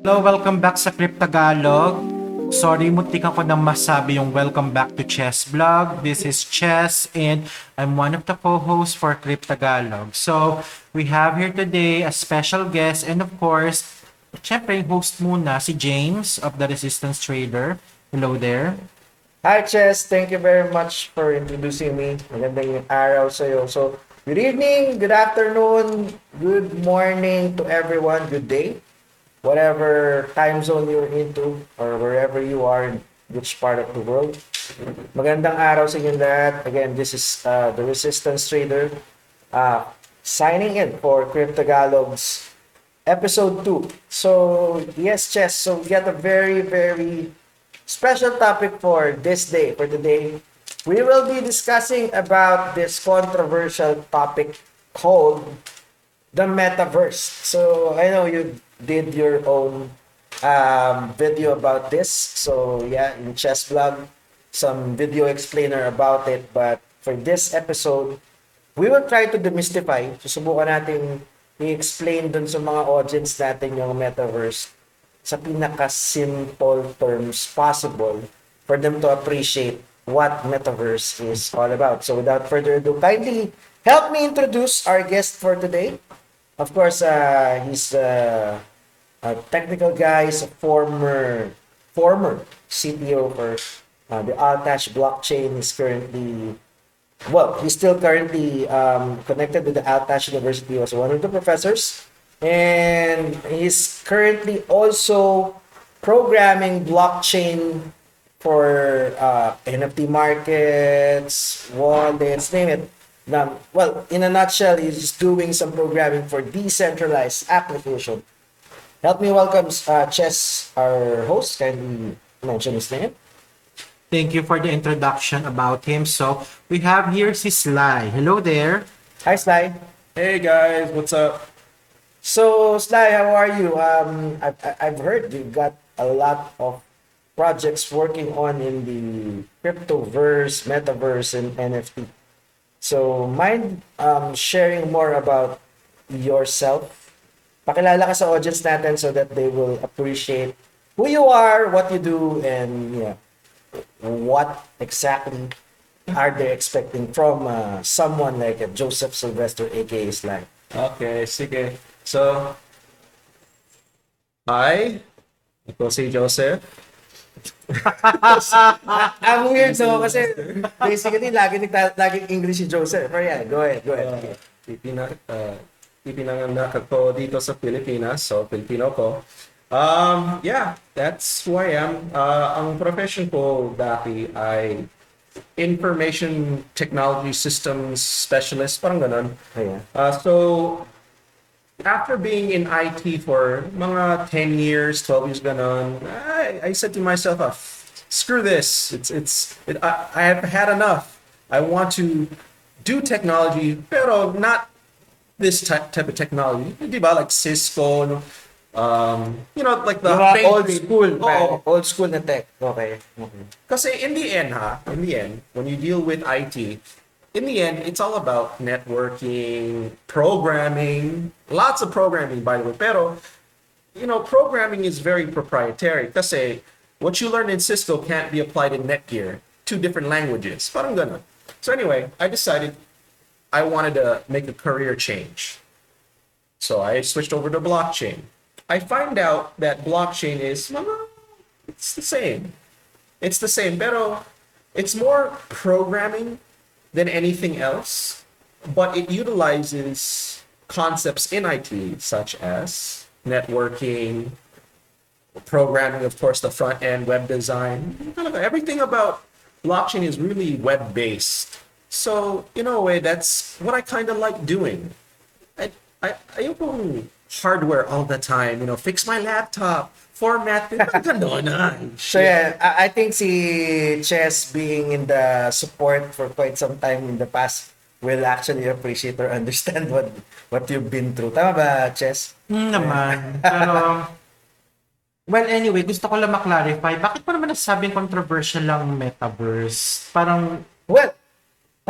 Hello, welcome back sa Crypt Tagalog. Sorry, muntikan ko nang masabi yung welcome back to Chess Vlog. This is Chess and I'm one of the co-hosts for Crypt Tagalog. So, we have here today a special guest and of course, syempre yung host muna, si James of The Resistance Trader. Hello there. Hi, Chess. Thank you very much for introducing me. Magandang araw sa'yo. So, good evening, good afternoon, good morning to everyone, good day. Whatever time zone you're into or wherever you are in which part of the world. Magandang araw sa inyo lahat. Again, this is uh, the Resistance Trader uh, signing in for Cryptagalog's episode 2. So, yes, Ches. So, we got a very, very special topic for this day, for today. We will be discussing about this controversial topic called the metaverse. So I know you did your own um, video about this. So yeah, in Chess Blog, some video explainer about it. But for this episode, we will try to demystify. Susubukan natin i-explain dun sa mga audience natin yung metaverse sa pinaka-simple terms possible for them to appreciate what metaverse is all about. So without further ado, kindly help me introduce our guest for today. Of course, uh, he's uh, a technical guy, he's a former former CTO for uh, the Altash blockchain. He's currently well, he's still currently um, connected with the Altash University as one of the professors. And he's currently also programming blockchain for uh, NFT markets, wallets, name it. Now, well, in a nutshell, he's doing some programming for decentralized application. Help me welcome uh, Ches, our host. Can you mention his name? Thank you for the introduction about him. So, we have here si Sly. Hello there. Hi, Sly. Hey guys, what's up? So, Sly, how are you? Um, I've, I've heard you got a lot of projects working on in the cryptoverse, metaverse, and NFT. So, mind um, sharing more about yourself? Pakilala ka sa audience natin so that they will appreciate who you are, what you do, and yeah, what exactly are they expecting from uh, someone like uh, Joseph Sylvester, aka Sly. Okay, sige. So, hi. Ako si Joseph. Ang weird no kasi basically lagi nagta lagi English si Joseph. Pero yeah, go ahead, go ahead. Uh, ipina, uh, ipinanganak ako dito sa Pilipinas. So, Pilipino ko. Um, yeah, that's who I am. Uh, ang profession ko dati ay information technology systems specialist, parang ganun. Ayan. Uh, so, after being in IT for mga 10 years, 12 years ganon, I, I said to myself, f- screw this. It's, it's, it, I, I have had enough. I want to do technology, pero not this type, type of technology. Di ba? Like Cisco, no? um, you know, like the mga old school, Oo. man. old school na tech. Okay. okay. Kasi in the end, ha, in the end, when you deal with IT, in the end, it's all about networking, programming, lots of programming, by the way. Pero, you know, programming is very proprietary. Kasi what you learn in Cisco can't be applied in Netgear. Two different languages. Parang ganun. So anyway, I decided I wanted to make a career change. So I switched over to blockchain. I find out that blockchain is it's the same. It's the same, pero oh, it's more programming than anything else, but it utilizes concepts in IT such as networking, programming, of course, the front end, web design. Everything about blockchain is really web based. So, in a way, that's what I kind of like doing. I, I, ayokong hardware all the time, you know, fix my laptop, format, ganon na. So yeah, I, I think si Chess being in the support for quite some time in the past will actually appreciate or understand what what you've been through. Tama ba, Chess? Hmm naman. Pero, well, anyway, gusto ko lang maklarify, bakit mo naman nasabing controversial lang metaverse? Parang, Well,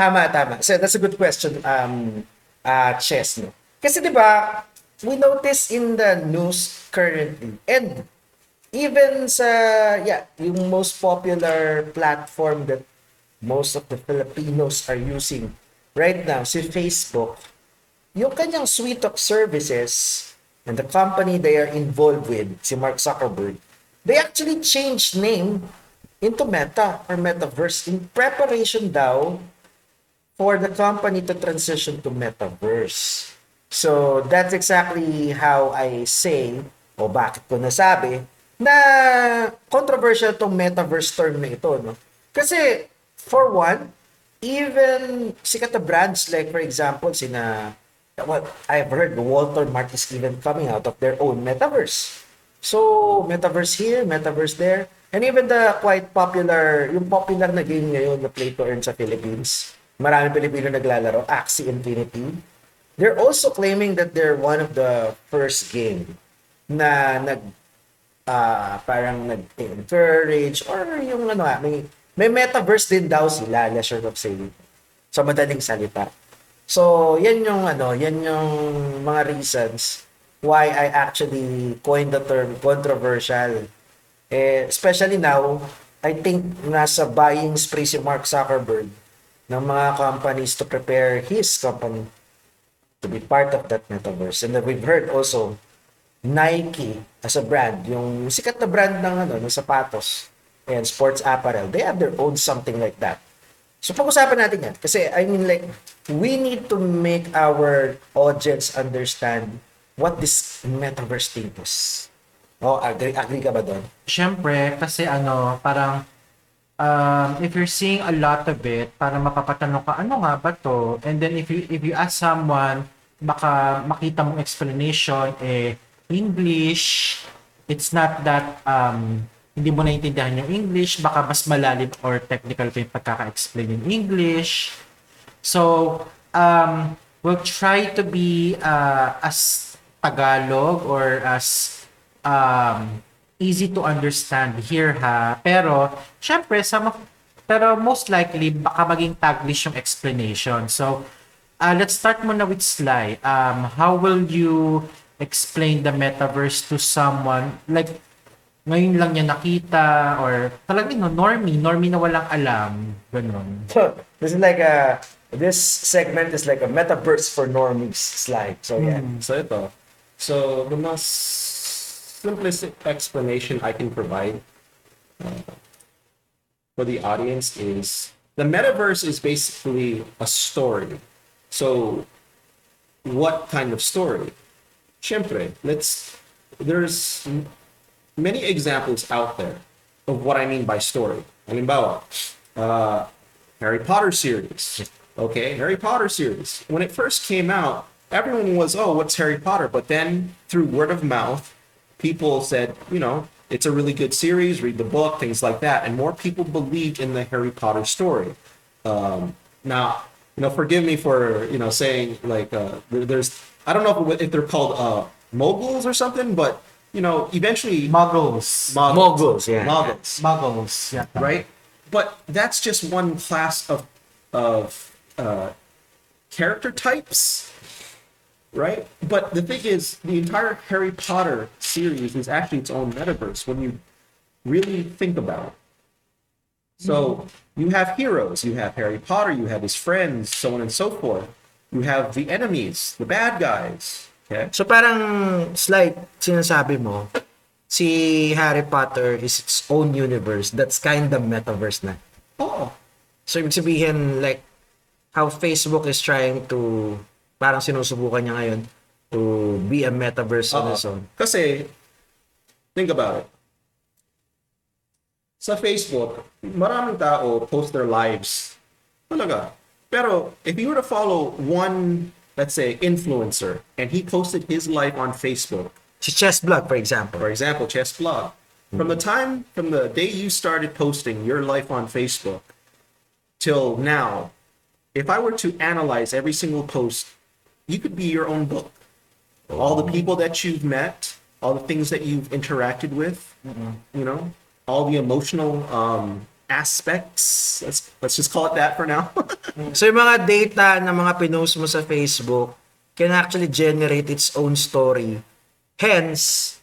tama, tama. So that's a good question, um, uh, Chess, no? Kasi di ba, we notice in the news currently, and even sa, yeah, yung most popular platform that most of the Filipinos are using right now, si Facebook, yung kanyang suite of services and the company they are involved with, si Mark Zuckerberg, they actually changed name into Meta or Metaverse in preparation daw for the company to transition to Metaverse. So that's exactly how I say, o bakit ko nasabi, na controversial tong Metaverse term na ito. No? Kasi, for one, even sikat na brands like for example, sina what I've heard Walter Mart is even coming out of their own metaverse. So, metaverse here, metaverse there. And even the quite popular, yung popular na game ngayon na play to earn sa Philippines, marami Pilipino naglalaro, Axie Infinity. They're also claiming that they're one of the first game na nag ah parang nag-encourage or yung ano may may metaverse din daw sila, Leisure of Saying. Sa madaling salita. So, yan yung ano, yan yung mga reasons why I actually coined the term controversial. Eh, especially now, I think nasa buying spree si Mark Zuckerberg ng mga companies to prepare his company to be part of that metaverse. And we've heard also Nike as a brand, yung sikat na brand ng ano, ng sapatos and sports apparel, they have their own something like that. So pag-usapan natin yan. Kasi I mean like, we need to make our audience understand what this metaverse thing is. Oh, agree, agree ka ba doon? Siyempre, kasi ano, parang um, if you're seeing a lot of it, parang mapapatanong ka, ano nga ba to? And then if you if you ask someone, baka makita mong explanation, eh, English, it's not that um, hindi mo naiintindihan yung English, baka mas malalim or technical pa yung pagkaka-explain in English. So, um, we'll try to be uh, as Tagalog or as um, easy to understand here ha. Pero, syempre, some of, pero most likely, baka maging Taglish yung explanation. So, uh, let's start muna with Sly. Um, how will you explain the metaverse to someone like ngayon lang niya nakita or talagang no, normie, normie na walang alam, ganun. this is like a, this segment is like a metaverse for normies slide. So yeah. So ito. So the most simplest explanation I can provide uh, for the audience is the metaverse is basically a story. So what kind of story? Siyempre, let's there's many examples out there of what I mean by story. Halimbawa, uh, Harry Potter series. Okay, Harry Potter series. When it first came out, everyone was, oh, what's Harry Potter? But then through word of mouth, people said, you know, it's a really good series, read the book, things like that. And more people believed in the Harry Potter story. Um, now, you know, forgive me for, you know, saying like, uh, there's, I don't know if, if they're called uh, moguls or something, but, you know, eventually. Muggles. Moguls, yeah. Muggles Muggles. Yeah. right? But that's just one class of of uh, character types, right? But the thing is, the entire Harry Potter series is actually its own metaverse when you really think about it. So you have heroes, you have Harry Potter, you have his friends, so on and so forth. You have the enemies, the bad guys. Okay. So parang Sly sinasabi mo, si Harry Potter is its own universe. That's kind of metaverse na. Oh, So ibig sabihin like how Facebook is trying to parang sinusubukan niya ngayon to be a metaverse on its own. Kasi, think about it. Sa Facebook, maraming tao post their lives. Talaga. Pero, if you were to follow one, let's say, influencer, and he posted his life on Facebook, Si Ches Blog, for example. for example, Ches Blog, from the hmm. time, from the day you started posting your life on Facebook till now, if I were to analyze every single post, you could be your own book. All the people that you've met, all the things that you've interacted with, you know, all the emotional um, aspects. Let's let's just call it that for now. So yung mga data na mga pinost mo sa Facebook can actually generate its own story. Hence,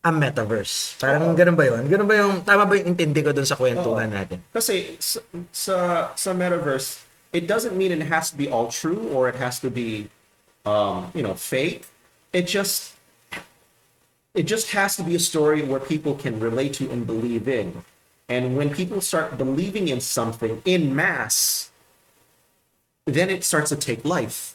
a metaverse. Parang ganun ba yun? Ganun ba yung, tama ba yung intindi ko dun sa kwentuhan Oo. natin? Kasi sa, sa, sa metaverse, it doesn't mean it has to be all true or it has to be, um, you know, fake. It just, it just has to be a story where people can relate to and believe in. And when people start believing in something in mass, then it starts to take life.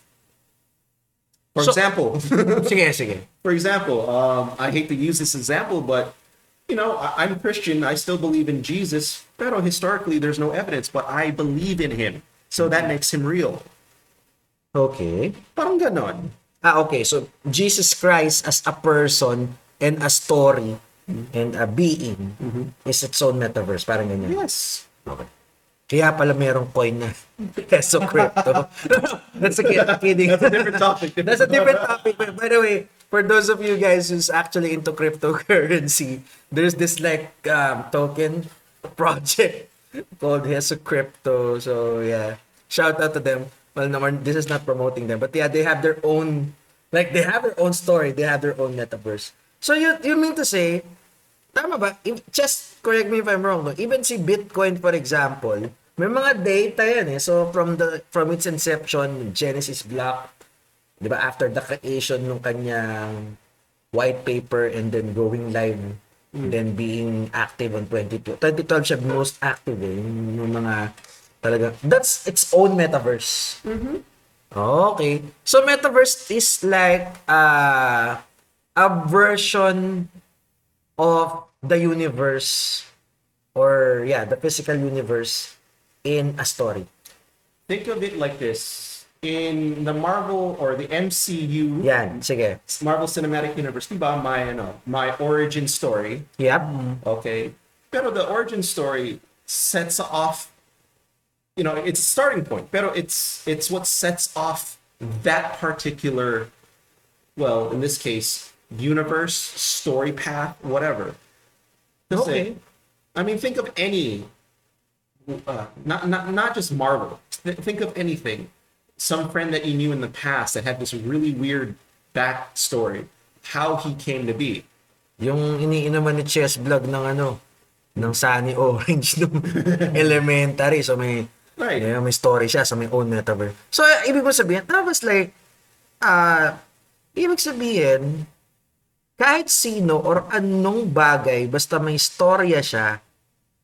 For So- example, sige, sige. for example, um, I hate to use this example, but you know, I, I'm a Christian. I still believe in Jesus. Pero historically, there's no evidence, but I believe in him, so that makes him real. Okay. Parang ganon. Ah, okay. So, Jesus Christ as a person and a story and a being is its own metaverse. Parang ganyan. Yes. Okay. Kaya pala merong coin na peso crypto. That's a kid- kidding. That's a different topic. That's a different topic. But by the way, for those of you guys who's actually into cryptocurrency, there's this like um, token project called Heso Crypto. So yeah, shout out to them. Well, no, this is not promoting them, but yeah, they have their own, like they have their own story. They have their own metaverse. So you you mean to say, tama ba? If- Just correct me if I'm wrong. No? Even si Bitcoin, for example, may mga data yan eh. So from the from its inception, Genesis block, di ba, after the creation ng kanyang white paper and then going live, then being active on 2012. 2012 siya most active eh. Yung mga talaga, that's its own metaverse. Okay. So metaverse is like uh, a version of the universe or yeah, the physical universe in a story. Think of it like this: in the Marvel or the MCU, Yan, sige. Marvel Cinematic Universe, diba, my ano, my origin story. Yep. Okay. Pero the origin story sets off you know, it's a starting point. Pero it's it's what sets off that particular well, in this case, universe, story path, whatever. Okay. I mean, think of any uh, not not not just Marvel. Th- Think of anything. Some friend that you knew in the past that had this really weird backstory, how he came to be. Yung iniinuman ni Ches Vlog ng ano, ng Sunny Orange nung elementary. So may, Right. yeah, may story siya sa may own metaverse. So, ibig mo sabihin, that was like, ah, ibig sabihin, kahit sino or anong bagay, basta may storya siya,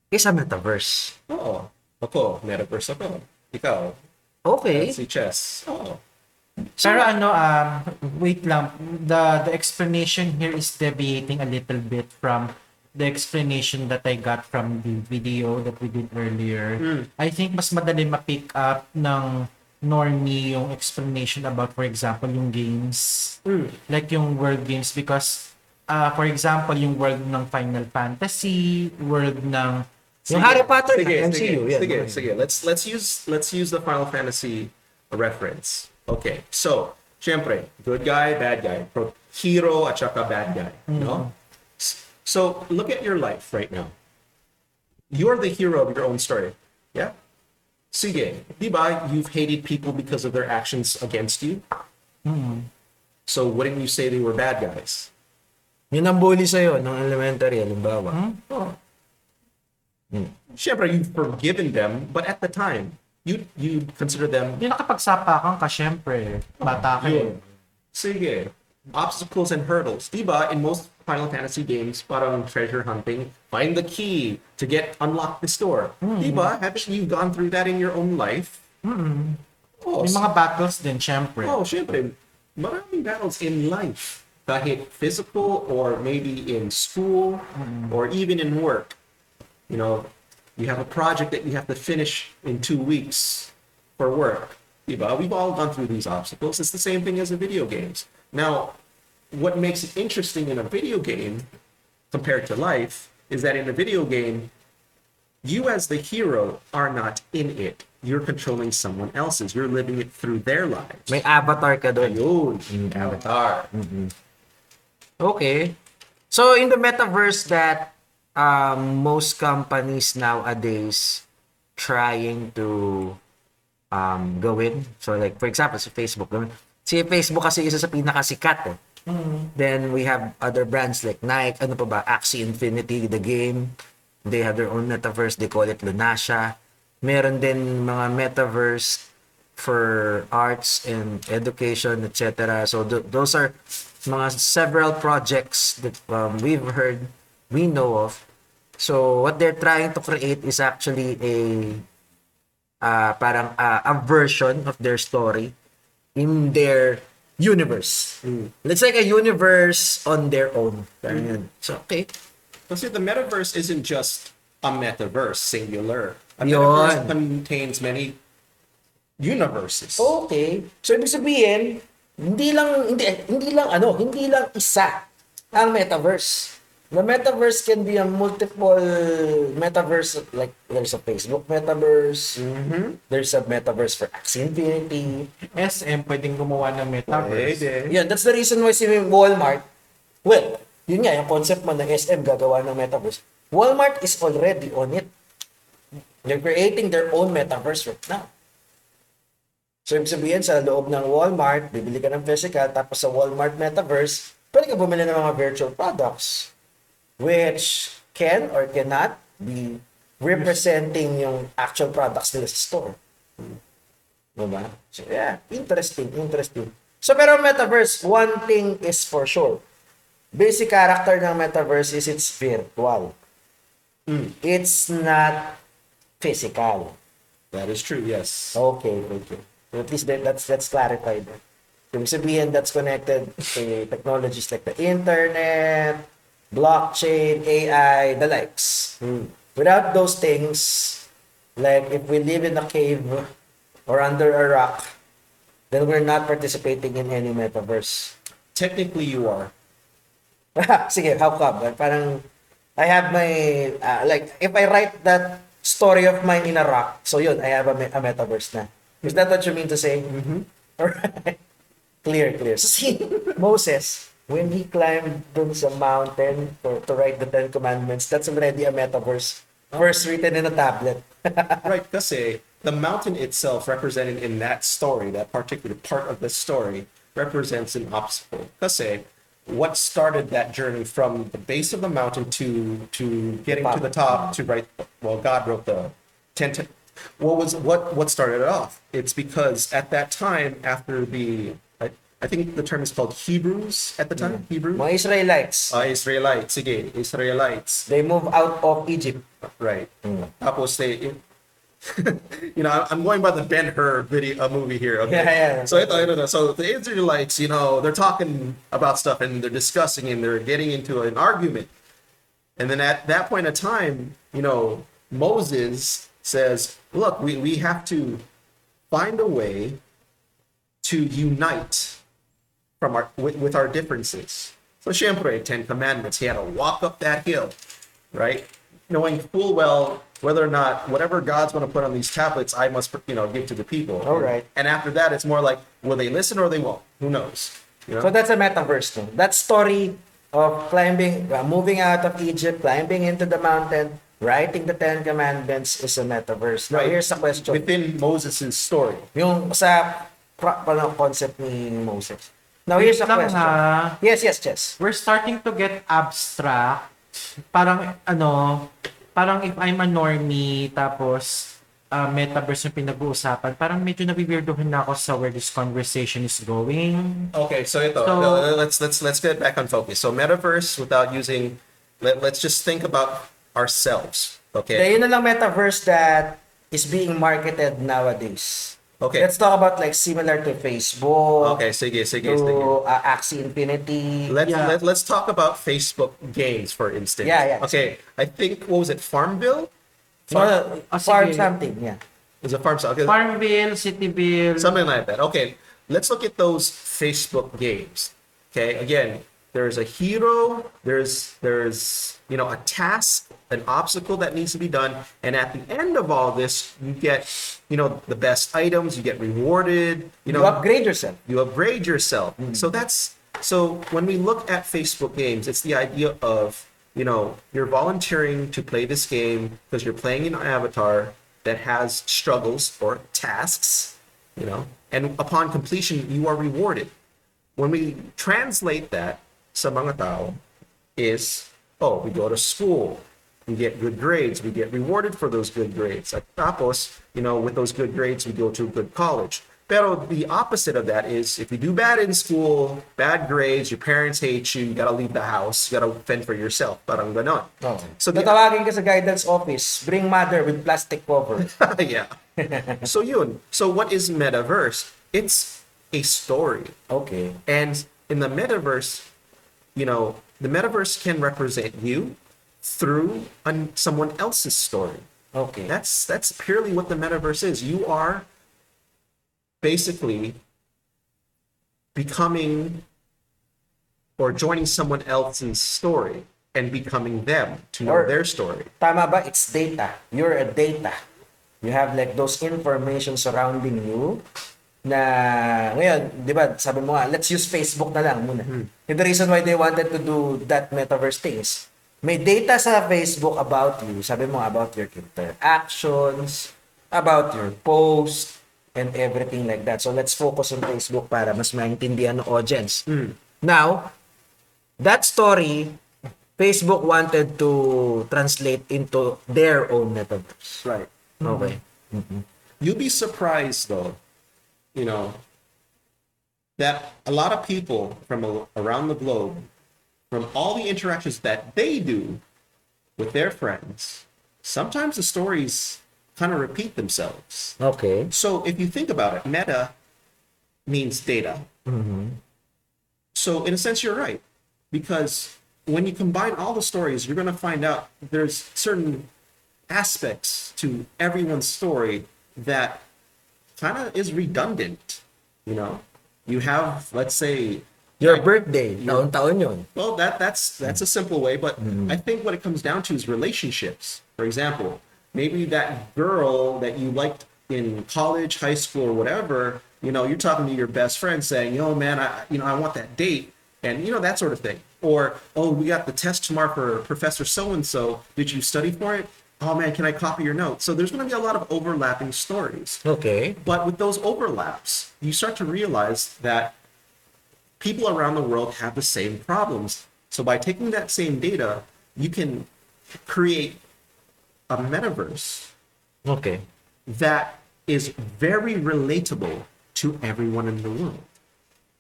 is a metaverse. Oo. Ako, metaverse ako. Ikaw, Okay. si Chess. Oo. Pero ano, um, wait lang. The, the explanation here is deviating a little bit from the explanation that I got from the video that we did earlier. I think mas madali ma-pick up ng normie yung explanation about, for example, yung games. Like yung world games because, uh, for example, yung world ng Final Fantasy, world ng Yung Harry Potter sige, na, sige, MCU. yan. sige, sige. Let's let's use let's use the Final Fantasy reference. Okay. So, syempre, good guy, bad guy. Pro- hero at saka bad guy, no? So, look at your life right now. You're the hero of your own story. Yeah? Sige, di ba, you've hated people because of their actions against you? Mm-hmm. So, wouldn't you say they were bad guys? Yun ang bully sa'yo ng elementary, halimbawa. Hmm? Oh. Hmm. Syempre, you've forgiven them, but at the time, you you consider them yung nakapagsapakan ka, syempre. Bata ka eh. yun. Sige. Obstacles and hurdles. Diba, in most Final Fantasy games, parang treasure hunting, find the key to get unlock this door. Mm-hmm. Diba, haven't you gone through that in your own life? Mm-hmm. Oh, May mga battles din, syempre. Oh, syempre, maraming battles in life. Kahit physical or maybe in school mm-hmm. or even in work. You know, you have a project that you have to finish in two weeks for work. Diba? We've all gone through these obstacles. It's the same thing as the video games. Now, what makes it interesting in a video game compared to life is that in a video game, you as the hero are not in it. You're controlling someone else's. You're living it through their lives. May avatar ka doon. Ayun, avatar. Okay. So in the metaverse that um, most companies nowadays trying to um, go in. So like for example, sa Facebook, Si Facebook kasi isa sa pinakasikat eh. Then we have other brands like Nike, ano pa ba, Axie Infinity, the game. They have their own metaverse, they call it Lunasha. Meron din mga metaverse for arts and education, etc. So th- those are mga several projects that um, we've heard, we know of. So what they're trying to create is actually a uh, parang uh, a version of their story in their universe. It's like a universe on their own. Parang yun. So, okay. Kasi the metaverse isn't just a metaverse, singular. A Yun. metaverse contains many universes. Okay. So, ibig sabihin, hindi lang, hindi, hindi lang ano, hindi lang isa ang metaverse. The metaverse can be a multiple metaverse, like there's a Facebook metaverse, there's a metaverse for Axie Infinity, SM pwedeng gumawa ng metaverse. Pwede. Yeah, that's the reason why si Walmart, well, yun nga, yung concept mo ng SM gagawa ng metaverse. Walmart is already on it. They're creating their own metaverse right now. So, ibig sabihin, sa loob ng Walmart, bibili ka ng physical, tapos sa Walmart metaverse, pwede ka bumili ng mga virtual products which can or cannot be representing yung actual products nila sa store. Diba? So, yeah, interesting, interesting. So, pero metaverse, one thing is for sure. Basic character ng metaverse is it's virtual. It's not physical. That is true, yes. Okay, okay. So at least that, that's that's clarified. Ibig sabihin that's connected to technologies like the internet, blockchain, AI, the likes. Without those things, like if we live in a cave or under a rock, then we're not participating in any metaverse. Technically, you are. Sige, how come? Like, parang, I have my, uh, like, if I write that story of mine in a rock, so yun, I have a, a metaverse na. Is that what you mean to say? Mm-hmm. Alright. clear, clear. So see, Moses, when he climbed dun sa mountain to, to write the Ten Commandments, that's already a metaverse. First written in a tablet. right, kasi the mountain itself represented in that story, that particular part of the story, represents an obstacle. Kasi what started that journey from the base of the mountain to to getting to the top to write well God wrote the ten ten- what was what what started it off? It's because at that time after the I, think the term is called Hebrews at the time, Hebrews. Mga Israelites, Uh, Israelites, sige, Israelites. they move out of Egypt. Right. Tapos they, you know, I'm going by the Ben Hur video uh, movie here. Okay. Yeah, yeah. So ito, ito, ito. so the Israelites, you know, they're talking about stuff and they're discussing and they're getting into an argument. And then at that point in time, you know, Moses says, "Look, we we have to find a way to unite from our with, with our differences." So, syempre, Ten Commandments. He had to walk up that hill, right? Knowing full well whether or not whatever God's going to put on these tablets, I must, you know, give to the people. All right. And after that, it's more like, will they listen or they won't? Who knows? You know? So that's a metaverse. No? That story of climbing, uh, moving out of Egypt, climbing into the mountain, writing the Ten Commandments is a metaverse. Now, Right. here's a question. Within Moses' story. Yung sa concept ni Moses. Now, here's the Wait lang question. ha. Yes, yes, yes. We're starting to get abstract. Parang ano, parang if I'm a normie, tapos uh, metaverse yung pinag-uusapan, parang medyo nabiweirdohin na ako sa where this conversation is going. Okay, so ito, So- let's let's let's get back on focus. So metaverse without using let, let's just think about ourselves. Kaya Okay. yun na lang metaverse that is being marketed nowadays. Okay. Let's talk about like similar to Facebook, Okay, sige, sige, sige. to uh, Axie Infinity. Let's Yeah. let, let's talk about Facebook games for instance. Yeah, yeah. Okay, I think what was it? Farmville? no, Ah, farm something, yeah. Was it Farm? Okay, Farmville, Cityville. something like that. Okay, let's look at those Facebook games. Okay, again, there's a hero, there's there's you know a task, an obstacle that needs to be done, and at the end of all this, you get you know the best items, you get rewarded, you You, know upgrade yourself. you upgrade yourself. Mm-hmm. So that's so when we look at Facebook games, it's the idea of you know you're volunteering to play this game because you're playing an avatar that has struggles or tasks, you know, And upon completion, you are rewarded. When we translate that sa mga tao is, oh, we go to school, we get good grades, we get rewarded for those good grades. At tapos, you know, with those good grades, we go to a good college. Pero the opposite of that is if you do bad in school, bad grades, your parents hate you, you gotta leave the house, you gotta fend for yourself. Parang ganon. Okay. So tatawagin ka sa guidance office, bring mother with plastic cover. yeah. so yun. So what is metaverse? It's a story. Okay. And in the metaverse, you know, the metaverse can represent you through an, someone else's story. Okay. That's that's purely what the metaverse is. You are basically becoming or joining someone else's story and becoming them to know Or- their story. Tama ba? It's data. You're a data. You have like those information surrounding you na ngayon, di ba, sabi mo nga, let's use Facebook na lang muna. And the reason why they wanted to do that metaverse thing is, may data sa Facebook about you, sabi mo about your interactions, about your post, and everything like that. So let's focus on Facebook para mas maintindihan ng audience. Now, that story, Facebook wanted to translate into their own metaverse. Right. Okay. You'll be surprised though, you know, that a lot of people from around the globe, from all the interactions that they do with their friends, sometimes the stories kind of repeat themselves. Okay. So if you think about it, meta means data. Mm-hmm. So in a sense, you're right, because when you combine all the stories, you're going to find out there's certain aspects to everyone's story that kind of is redundant. You know, you have, let's say, Your birthday, taon-taon yun. well, that that's that's a simple way, but mm-hmm. I think what it comes down to is relationships. For example, maybe that girl that you liked in college, high school, or whatever, you know, you're talking to your best friend saying, "Yo, man, I you know I want that date," and you know that sort of thing. Or, "Oh, we got the test tomorrow for Professor So and So. Did you study for it? Oh man, can I copy your notes?" So there's going to be a lot of overlapping stories. Okay. But with those overlaps, you start to realize that people around the world have the same problems. So by taking that same data, you can create a metaverse Okay. that is very relatable to everyone in the world.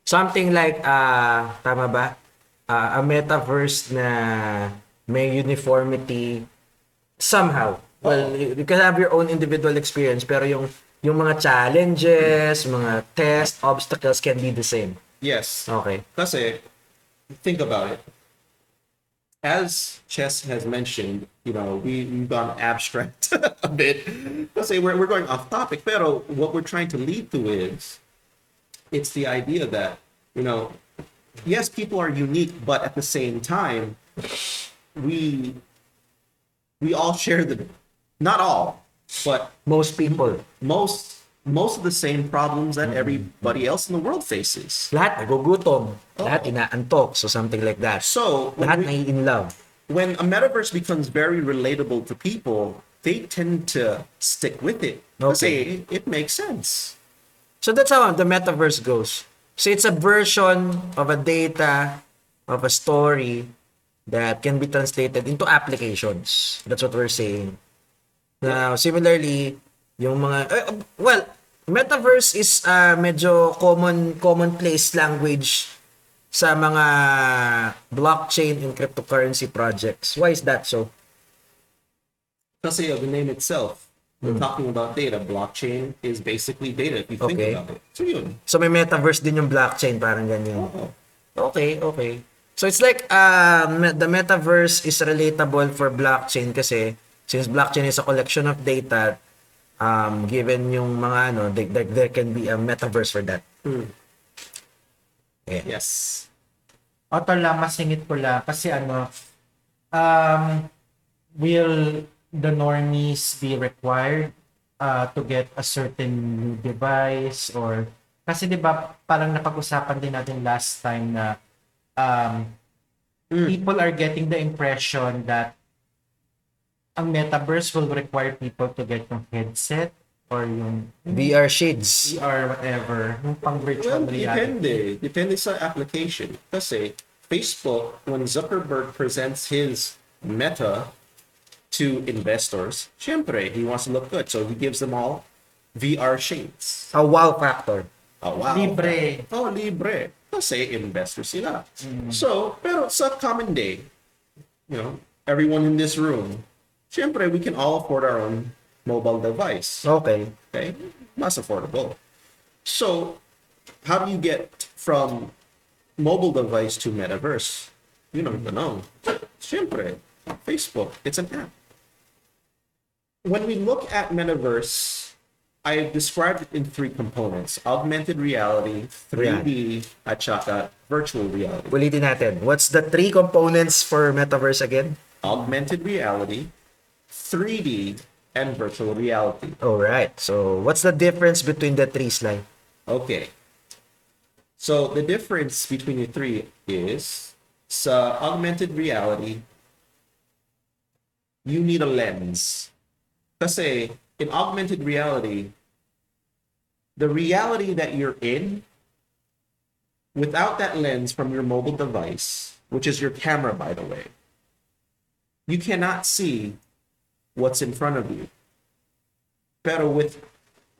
Something like, uh tama ba? Ah, a metaverse na may uniformity somehow. Well, you, you can have your own individual experience, pero yung yung mga challenges, mm. mga test, obstacles can be the same. Yes. Okay. Kasi, think about it. As Ches has mentioned, you know, we, we've gone abstract a bit. Let's say we're, we're going off topic, pero what we're trying to lead to is it's the idea that, you know, yes, people are unique, but at the same time, we we all share the not all, but Most people. most most of the same problems that everybody else in the world faces. Lahat nagugutom. Lahat inaantok. So something like that. So when Lahat we- in love. when a metaverse becomes very relatable to people, they tend to stick with it. Okay. Kasi it makes sense. So that's how the metaverse goes. So it's a version of a data, of a story that can be translated into applications. That's what we're saying. Now, similarly, yung mga eh, well, metaverse is uh, medyo common commonplace language sa mga blockchain and cryptocurrency projects. Why is that so? Kasi of the name itself, we're talking about data. Blockchain is basically data if you think Okay. about it. So yun. So may metaverse din yung blockchain, parang ganyan. Oo. Okay, okay. So it's like uh, the metaverse is relatable for blockchain kasi since blockchain is a collection of data, um, given yung mga ano, there, there, there can be a metaverse for that. Yeah. Yes. Oto lang, masingit ko lang. Kasi ano, um, will the normies be required uh, to get a certain new device or kasi 'di ba parang napag-usapan din natin last time na um, people are getting the impression that ang metaverse will require people to get yung headset or yung VR shades. VR whatever, yung pang virtual Well, reality. depende. Depende sa application. Kasi Facebook, when Zuckerberg presents his meta to investors, syempre, he wants to look good. So he gives them all VR shades. A wow factor. A wow. Libre. Oh, libre. Kasi investor sila. Mm. So, pero sa common day, you know, everyone in this room, syempre, we can all afford our own mobile device. Okay. Okay? Mas affordable. So, how do you get from mobile device to metaverse? You don't even know. Siyempre, Facebook, it's an app. When we look at metaverse, I described it in three components. Augmented reality, 3D, at saka virtual reality. Ulitin natin. What's the three components for metaverse again? Augmented reality, 3D, and virtual reality. All right. So, what's the difference between the three Sly? Okay. So the difference between the three is sa augmented reality, you need a lens. Kasi in augmented reality, the reality that you're in, without that lens from your mobile device, which is your camera, by the way, you cannot see what's in front of you. Pero with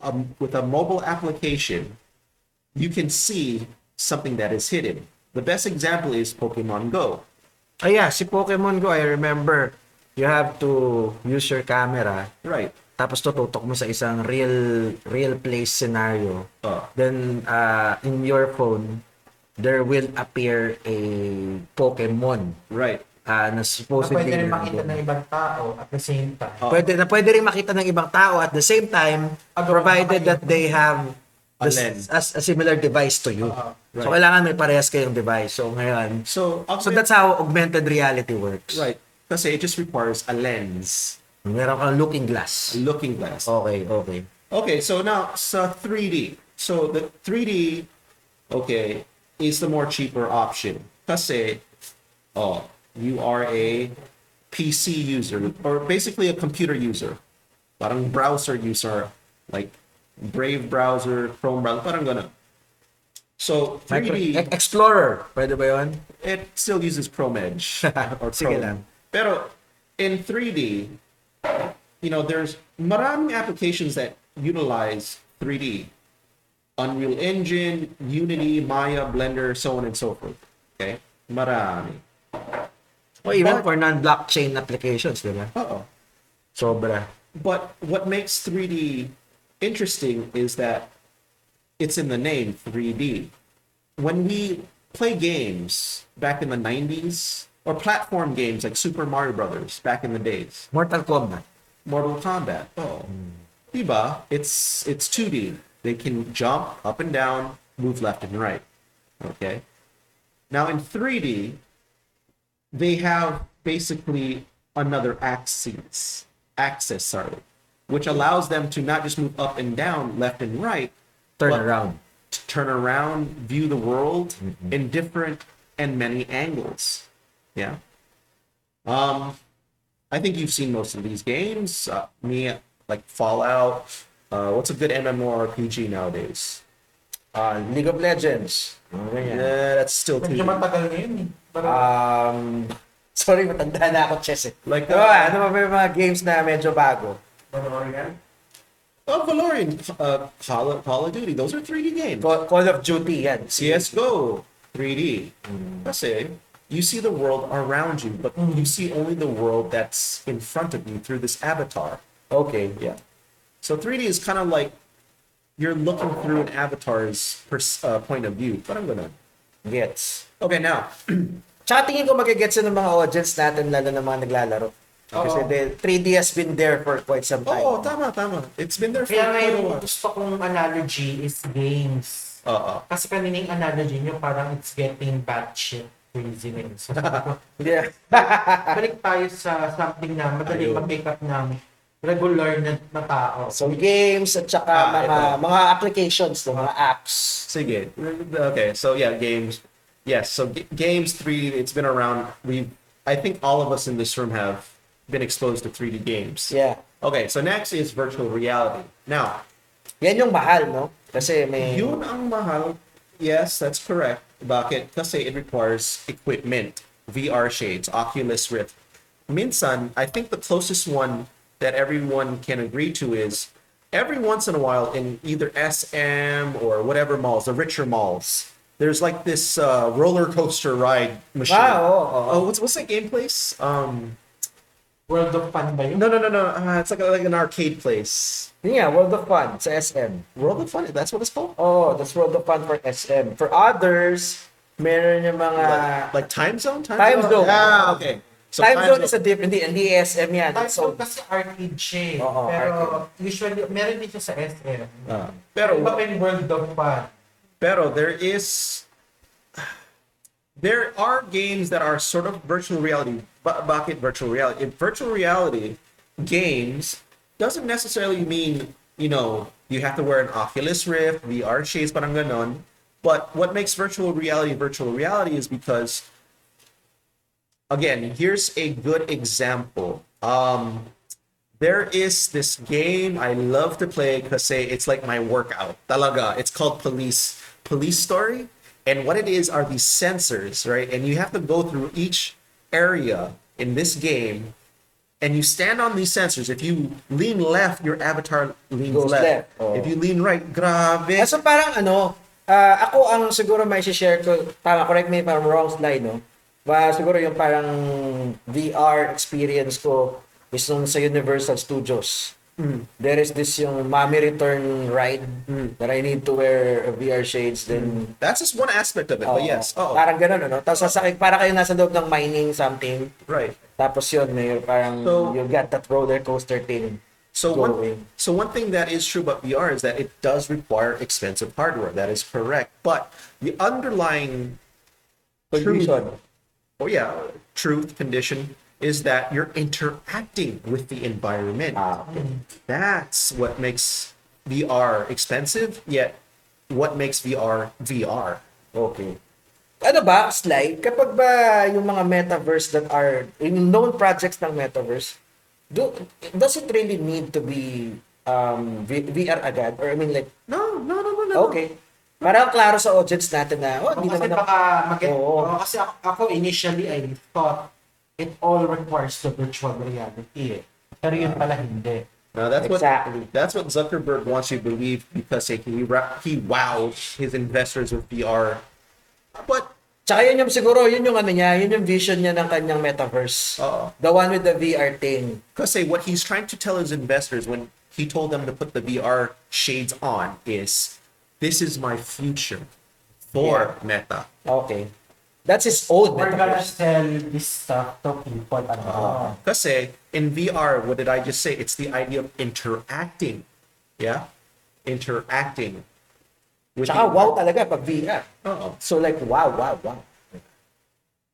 a, with a mobile application, you can see something that is hidden. The best example is Pokemon Go. Ah, yeah. Si Pokemon Go, I remember, you have to use your camera Right. Tapos tututok mo sa isang real real place scenario. Oh. Then, uh, in your phone, there will appear a Pokemon Right. uh, na Na supposedly... pwede rin makita ng ibang tao at the same time. Oh. Pwede na pwede rin makita ng ibang tao at the same time Agaw- provided that they have A the- as a similar device to you. Oo. So kailangan may parehas kayong device. So ngayon, So, so that's how augmented reality works. right. Kasi it just requires a lens, Meron kang looking glass. a looking glass. Okay, okay. Okay, so now sa 3D. So the 3D, okay, is the more cheaper option. Kasi, oh, you are a PC user or basically a computer user. Parang browser user, like Brave browser, Chrome browser, parang ganun. So Micro- 3D, E- Explorer, pwede ba 'yon? it still uses Chrome Edge or Sige Chrome. lang. Pero in 3D, you know, there's maraming applications that utilize 3D. Unreal Engine, Unity, Maya, Blender, so on and so forth. Okay? Marami. O even for non-blockchain applications, di ba? Uh-oh. Sobra. But what makes 3D interesting is that it's in the name 3D. When we play games back in the 90s, or platform games like Super Mario Brothers back in the days, Mortal Kombat. Mortal Kombat. Oh. Hmm. Diba? It's it's 2D. They can jump up and down, move left and right. Okay? Now in 3D, they have basically another axis, axis, sorry, which allows them to not just move up and down, left and right, Turn around. to turn around, view the world mm-hmm. in different and many angles. Yeah. Um, I think you've seen most of these games. Uh, me, like Fallout. Uh, what's a good MMORPG nowadays? Ah, League of Legends. Oh, ganyan. Yeah, that's still Medyo 2D. matagal na yun eh. Um, sorry, matanda na ako, Ches eh. Like Ano ba? Ano ba ba yung mga games na medyo bago? Valorian? Oh, Valorant, uh, Call, of- Call of Duty. Those are 3D games. Call, Call of Duty, yan. CSGO, 3D. Kasi you see the world around you, but you see only the world that's in front of you through this avatar. Okay. Yeah. So 3D is kind of like you're looking through an avatar's pers- uh, point of view. But I'm gonna Gets. Okay, now, Tsaka tingin ko magigets ng mga audience natin, lalo ng mga naglalaro. Kasi Oo. the 3D has been there for quite some time. oh, tama, tama. It's been there for Kaya quite a ngayon, while. gusto kong analogy is games. Oo. Kasi kanina yung analogy nyo, parang it's getting batshit crazy na yun. So, Yeah. balik tayo sa something na madali Ayun. mag-pick up ng regular na, na tao. So games at saka Ah, mga ito. mga applications, no, mga apps. Sige. Okay, so yeah, games. Yes, so g- games 3, it's been around. We, I think all of us in this room have been exposed to 3D games. Yeah. Okay, so next is virtual reality. Now, Yan yung mahal, no? Kasi may... yun ang mahal. Yes, that's correct. Bakit? Kasi it requires equipment, VR shades, Oculus Rift. Minsan, I think the closest one that everyone can agree to is every once in a while in either SM or whatever malls, the richer malls, there's like this uh, roller coaster ride machine. Ah, oo, oo. Oh, what's what's that game place? Um, World of Fun ba yun? no, no, no, no. Uh, it's like like an arcade place. Nga, World of Fun sa SM. World of Fun. That's what it's called. Oh, that's World of Fun for SM. For others, meron yung mga... like, like time zone. Time zone. Yeah. Okay. So time, zone is a different, hindi, hindi SM yan. Time So, zone kasi arcade siya eh. Oo, Pero arcade. usually, meron din siya sa SM. Uh, Pero pero iba pa yung World of Fun. Pero there is there are games that are sort of virtual reality. Bakit virtual reality? In virtual reality games doesn't necessarily mean, you know, you have to wear an Oculus Rift, VR shades, parang ganon. But what makes virtual reality virtual reality is because again, here's a good example. Um there is this game I love to play because it's like my workout. Talaga. It's called Police Police Story. And what it is are these sensors, right? And you have to go through each area in this game and you stand on these sensors. If you lean left, your avatar leans Goes left. left. Oh. If you lean right, grabe. Ah, so parang ano, ah, ako ang siguro may share ko, tama, correct me if I'm wrong slide, no? Ba, siguro yung parang VR experience ko is nung sa Universal Studios. Mm. There is this yung Mommy Return ride mm. that I need to wear VR shades then mm. That's just one aspect of it. Oo. But yes. Oh, Parang ganun, ano? Tapos sasakay, para kayo nasa loob ng mining something. right. Tapos yun, may parang So- you got that roller coaster thing. So Go one, so one thing that is true about VR is that it does require expensive hardware. That is correct. But the underlying truth, oh yeah, truth condition is that you're interacting with the environment. Ah, okay. That's what makes VR expensive. Yet, what makes VR VR? Okay. Ano ba, Sly, kapag ba yung mga metaverse that are, yung known projects ng metaverse, do, does it really need to be um, V- VR agad? Or I mean like, No, no, no, no, no. okay. Parang klaro sa audience natin na, oh, hindi kasi naman ako, baka mag Oo. Oo, kasi ako, ako initially I thought it all requires the virtual reality eh. Pero yun pala hindi. No, that's what Exactly. that's what Zuckerberg wants you to believe because he he wows his investors with VR. But Tsaka yun yung siguro, yun yung ano niya, yun yung vision niya ng kanyang metaverse. Oo. The one with the VR thing. because say what he's trying to tell his investors when he told them to put the VR shades on is this is my future for Meta. Okay. That's his own We're gonna sell this stuff to people. Ano. Because say in VR, what did I just say? It's the idea of interacting. Yeah, interacting. With Tsaka the- wow talaga pag VR. Oo. So like, wow, wow, wow.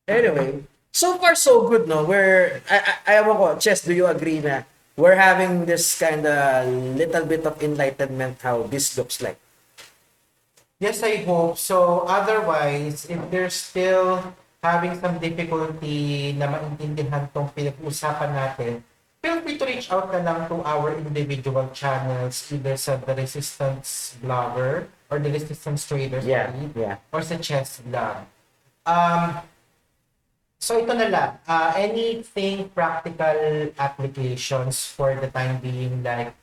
Anyway, so far so good, no? We're, I, I, ayaw ko, Chess, do you agree na we're having this kind of little bit of enlightenment how this looks like? Yes, I hope. So, otherwise, if they're still having some difficulty na maintindihan tong pinag-uusapan natin, feel free to reach out na lang to our individual channels, either sa The Resistance Blogger or The Resistance Traders Feed, yeah. or sa Chess Blog. Um, so ito na lang. Uh, anything practical applications for the time being like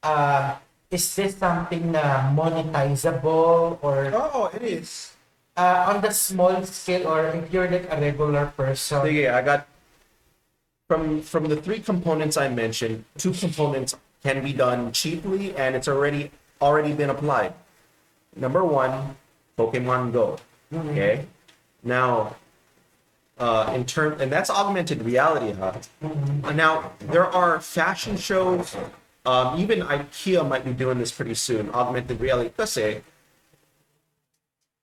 uh, is this something na monetizable or Oh, it is. uh, on the small scale or if you're like a regular person? So yeah, I got from from the three components I mentioned, two components can be done cheaply and it's already already been applied. Number one, Pokemon Go. Okay. Now, uh, in term, and that's augmented reality, huh? Uh, Now there are fashion shows. Um, even IKEA might be doing this pretty soon. Augmented reality. Let's say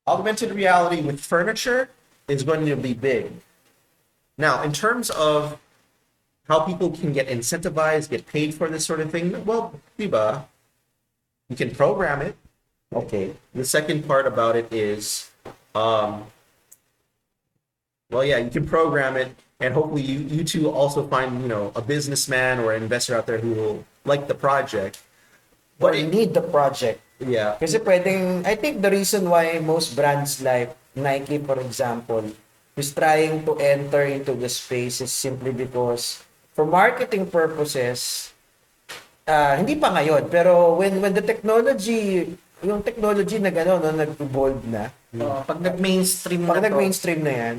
augmented reality with furniture is going to be big. Now, in terms of how people can get incentivized, get paid for this sort of thing, well, you can program it. Okay. The second part about it is, um, well, yeah, you can program it and hopefully you you two also find you know a businessman or an investor out there who will like the project. Or But it, need the project. yeah, Kasi pwedeng, I think the reason why most brands like Nike, for example, is trying to enter into the space is simply because for marketing purposes, ah, hindi pa ngayon, pero when when the technology, yung technology na gano'n, no, nag-evolve na, Oo, pag nag-mainstream pag na to, nag-mainstream na yan,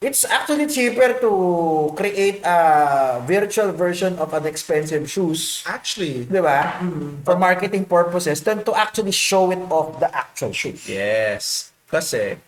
it's actually cheaper to create a virtual version of an expensive shoes, actually, di ba? For marketing purposes than to actually show it off the actual shoes. yes. Kasi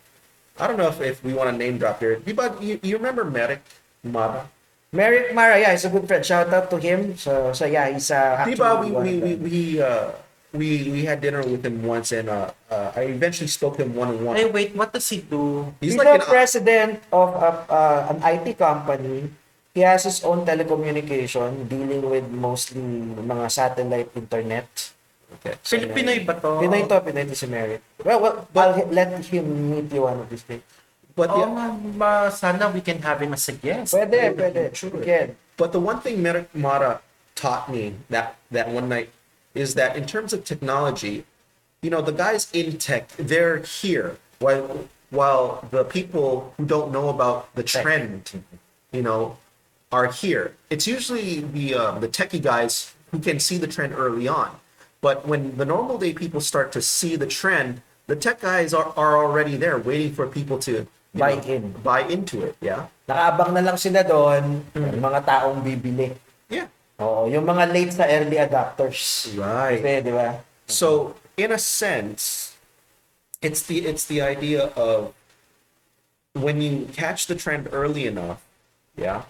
I don't know if, if we want to name drop here. Di ba, you, you remember Merrick Mara? Merrick Mara, yeah, he's a good friend. Shout out to him. So, so yeah, he's a Di ba, we we we we uh we we had dinner with him once and uh, uh I eventually spoke to him one on one. Ay, wait, what does he do? He's, He's, like the an president of a, uh, an IT company. He has his own telecommunication dealing with mostly mga satellite internet. okay. Filipinoy ba to? Pinoy to, Pinoy to si Merrick. Well, well I'll h- let him meet you one of these days. But Oo yeah, ba, sana we can have him as a guest. Pwede, pwede. Again. But the one thing Merrick Mara taught me that that one night is that in terms of technology, you know, the guys in tech, they're here while while the people who don't know about the trend, you know, are here. It's usually the uh, the techie guys who can see the trend early on. But when the normal day people start to see the trend, the tech guys are, are already there waiting for people to Buy know, in. buy into it. Yeah. Nakaabang na lang sila doon, yung mga taong bibili. Yeah. Oo, yung mga late sa early adopters. Right. Kasi, di ba? So in a sense, it's the it's the idea of when you catch the trend early enough, yeah,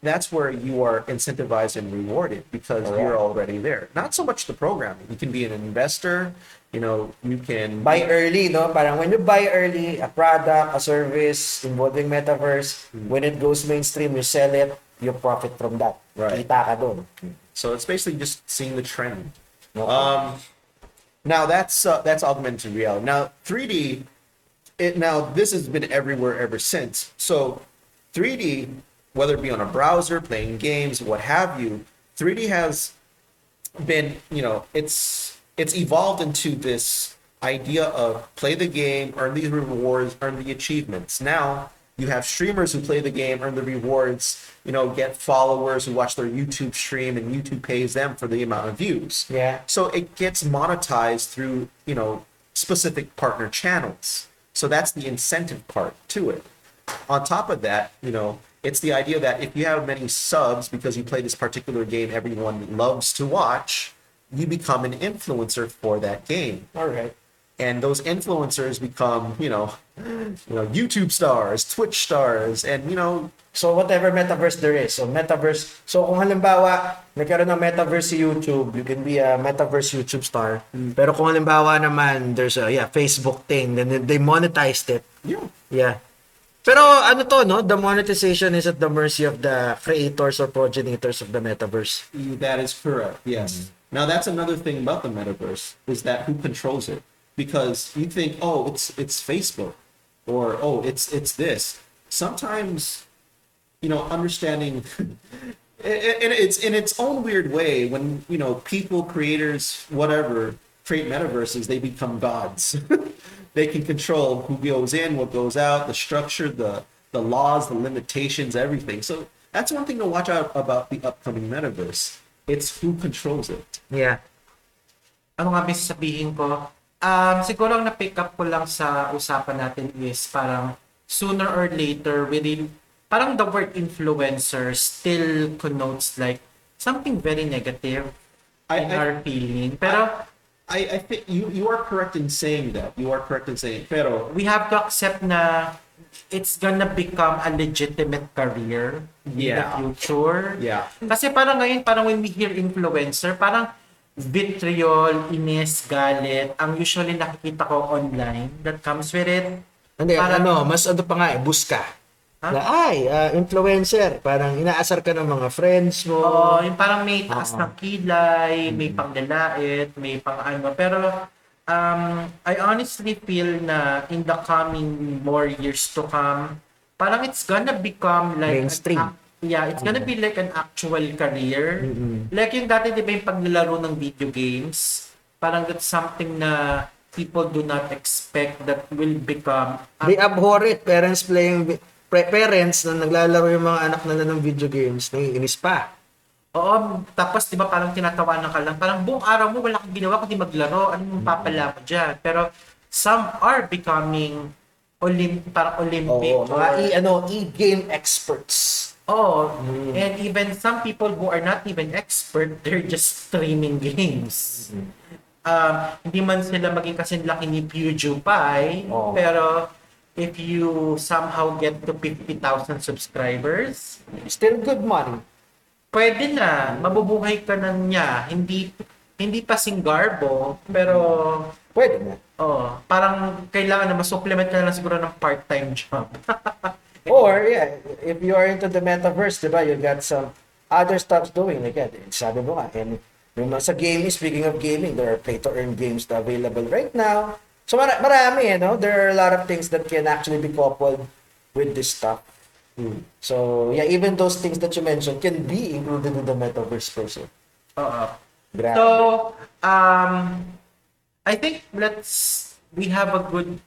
that's where you are incentivized and rewarded because you're already there. Not so much the programming. You can be an investor, you know, you can Buy early, no? Parang when you buy early, a product, a service involving metaverse, Hmm. when it goes mainstream, you sell it, you profit from that. Right. Kita ka doon. So it's basically just seeing the trend. Um, now that's uh, that's augmented reality. Now 3D, it now this has been everywhere ever since. So 3D, whether it be on a browser, playing games, what have you, 3D has been you know it's it's evolved into this idea of play the game, earn these rewards, earn the achievements. Now you have streamers who play the game, earn the rewards, you know, get followers who watch their YouTube stream, and YouTube pays them for the amount of views. Yeah. So it gets monetized through, you know, specific partner channels. So that's the incentive part to it. On top of that, you know, it's the idea that if you have many subs because you play this particular game everyone loves to watch, you become an influencer for that game. All right. And those influencers become, you know, you know, YouTube stars, Twitch stars, and you know, So whatever metaverse there is. So metaverse. So kung halimbawa, nagkaroon ng metaverse si YouTube, you can be a metaverse YouTube star. Mm. Pero kung halimbawa naman, there's a yeah, Facebook thing, then they monetized it. yeah, Yeah. Pero ano to, no? The monetization is at the mercy of the creators or progenitors of the metaverse. That is correct. Yes. Now that's another thing about the metaverse is that who controls it? Because you think, oh, it's it's Facebook, or oh, it's it's this. Sometimes, you know, understanding, and it's in its own weird way. When you know people, creators, whatever, create metaverses, they become gods. they can control who goes in, what goes out, the structure, the the laws, the limitations, everything. So that's one thing to watch out about the upcoming metaverse. It's who controls it. Yeah. ano nga ba sasabihin ko? Um, siguro ang na-pick up ko lang sa usapan natin is parang sooner or later within parang the word influencer still connotes like something very negative I- in I- our feeling. Pero I, I think you, you are correct in saying that. You are correct in saying pero we have to accept na it's gonna become a legitimate career in Yeah. the future. yeah. Kasi parang ngayon, parang when we hear influencer, parang vitriol, inis, galit, ang usually nakikita ko online that comes with it. Hindi, Parang- ano, mas ano pa nga eh, buska. Ha? Na, ay, ah, influencer. Parang inaasar ka ng mga friends mo. Oo, yung parang may taas Oo. ng kilay, may panglalait, may pang ano. Pero um, I honestly feel na in the coming more years to come, parang it's gonna become like an Mainstream. ac- yeah, it's gonna be like an actual career. Like yung dati, di ba yung paglalaro ng video games, parang that's something na people do not expect that will become a They abhor it. Parents playing, parents na naglalaro yung mga anak nila ng video games, naiinis pa. Oo, tapos 'di ba parang tinatawanan ka lang, parang buong araw mo wala kang ginawa kundi maglaro, ano mong papala mo diyan. Pero some are becoming Olymp parang Olympic. Oo, mga e, ano, e-game experts. Oo. And even some people who are not even expert, they're just streaming games. Um, hindi man sila maging kasing laki ni PewDiePie, Oo. pero if you somehow get to 50,000 subscribers, Still good money. pwede na, mabubuhay ka na niya. Hindi hindi pa singgarbo, pero Pwede na. oh, parang kailangan na masupplement ka na lang siguro ng part-time job. Or, yeah, if you are into the metaverse, di ba, you got some other stuff doing. Like, yeah, sabi mo nga, and yung mga sa gaming, speaking of gaming, there are pay-to-earn games na available right now. So, mara- marami, you know, there are a lot of things that can actually be coupled with this stuff. So, yeah, even those things that you mentioned can be included in the metaverse person. Oo. Grabe. So, um, I think let's we have a good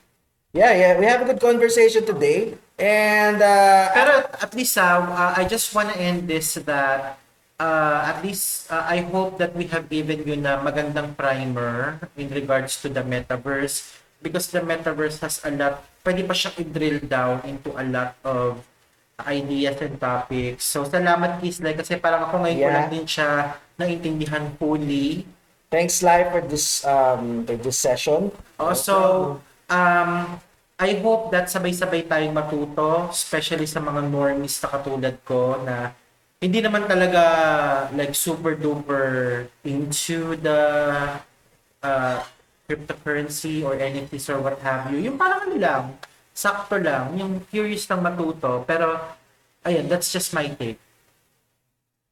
yeah, yeah, we have a good conversation today. And, uh, Pero at least uh, uh, I just want to end this that uh, at least uh, I hope that we have given you na magandang primer in regards to the metaverse because the metaverse has a lot pwede pa siyang i-drill down into a lot of ideas and topics. So salamat Kislay kasi parang ako ngayon ko Yeah. lang din siya naintindihan fully. thanks, Lai, for this, um, for this session. Also, um, I hope that sabay-sabay tayong matuto, especially sa mga normies na katulad ko na hindi naman talaga like super duper into the uh, cryptocurrency or NFTs or what have you. Yung parang ano lang, sakto lang, yung curious lang matuto. Pero, ayun, that's just my take.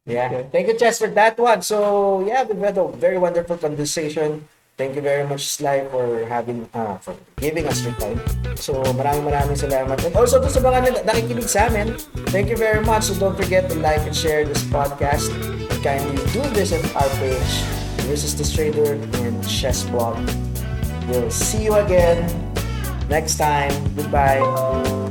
Yeah. Thank you, Chess, for that one. So, yeah, we've had a very wonderful conversation. Thank you very much, Sly, for having, uh, for giving us your time. So, maraming maraming salamat. And also, to sa mga nakikinig sa amin, thank you very much. So, don't forget to like and share this podcast. And kindly do visit our page. This is the Trader and Chess Blog. We'll see you again next time. Goodbye.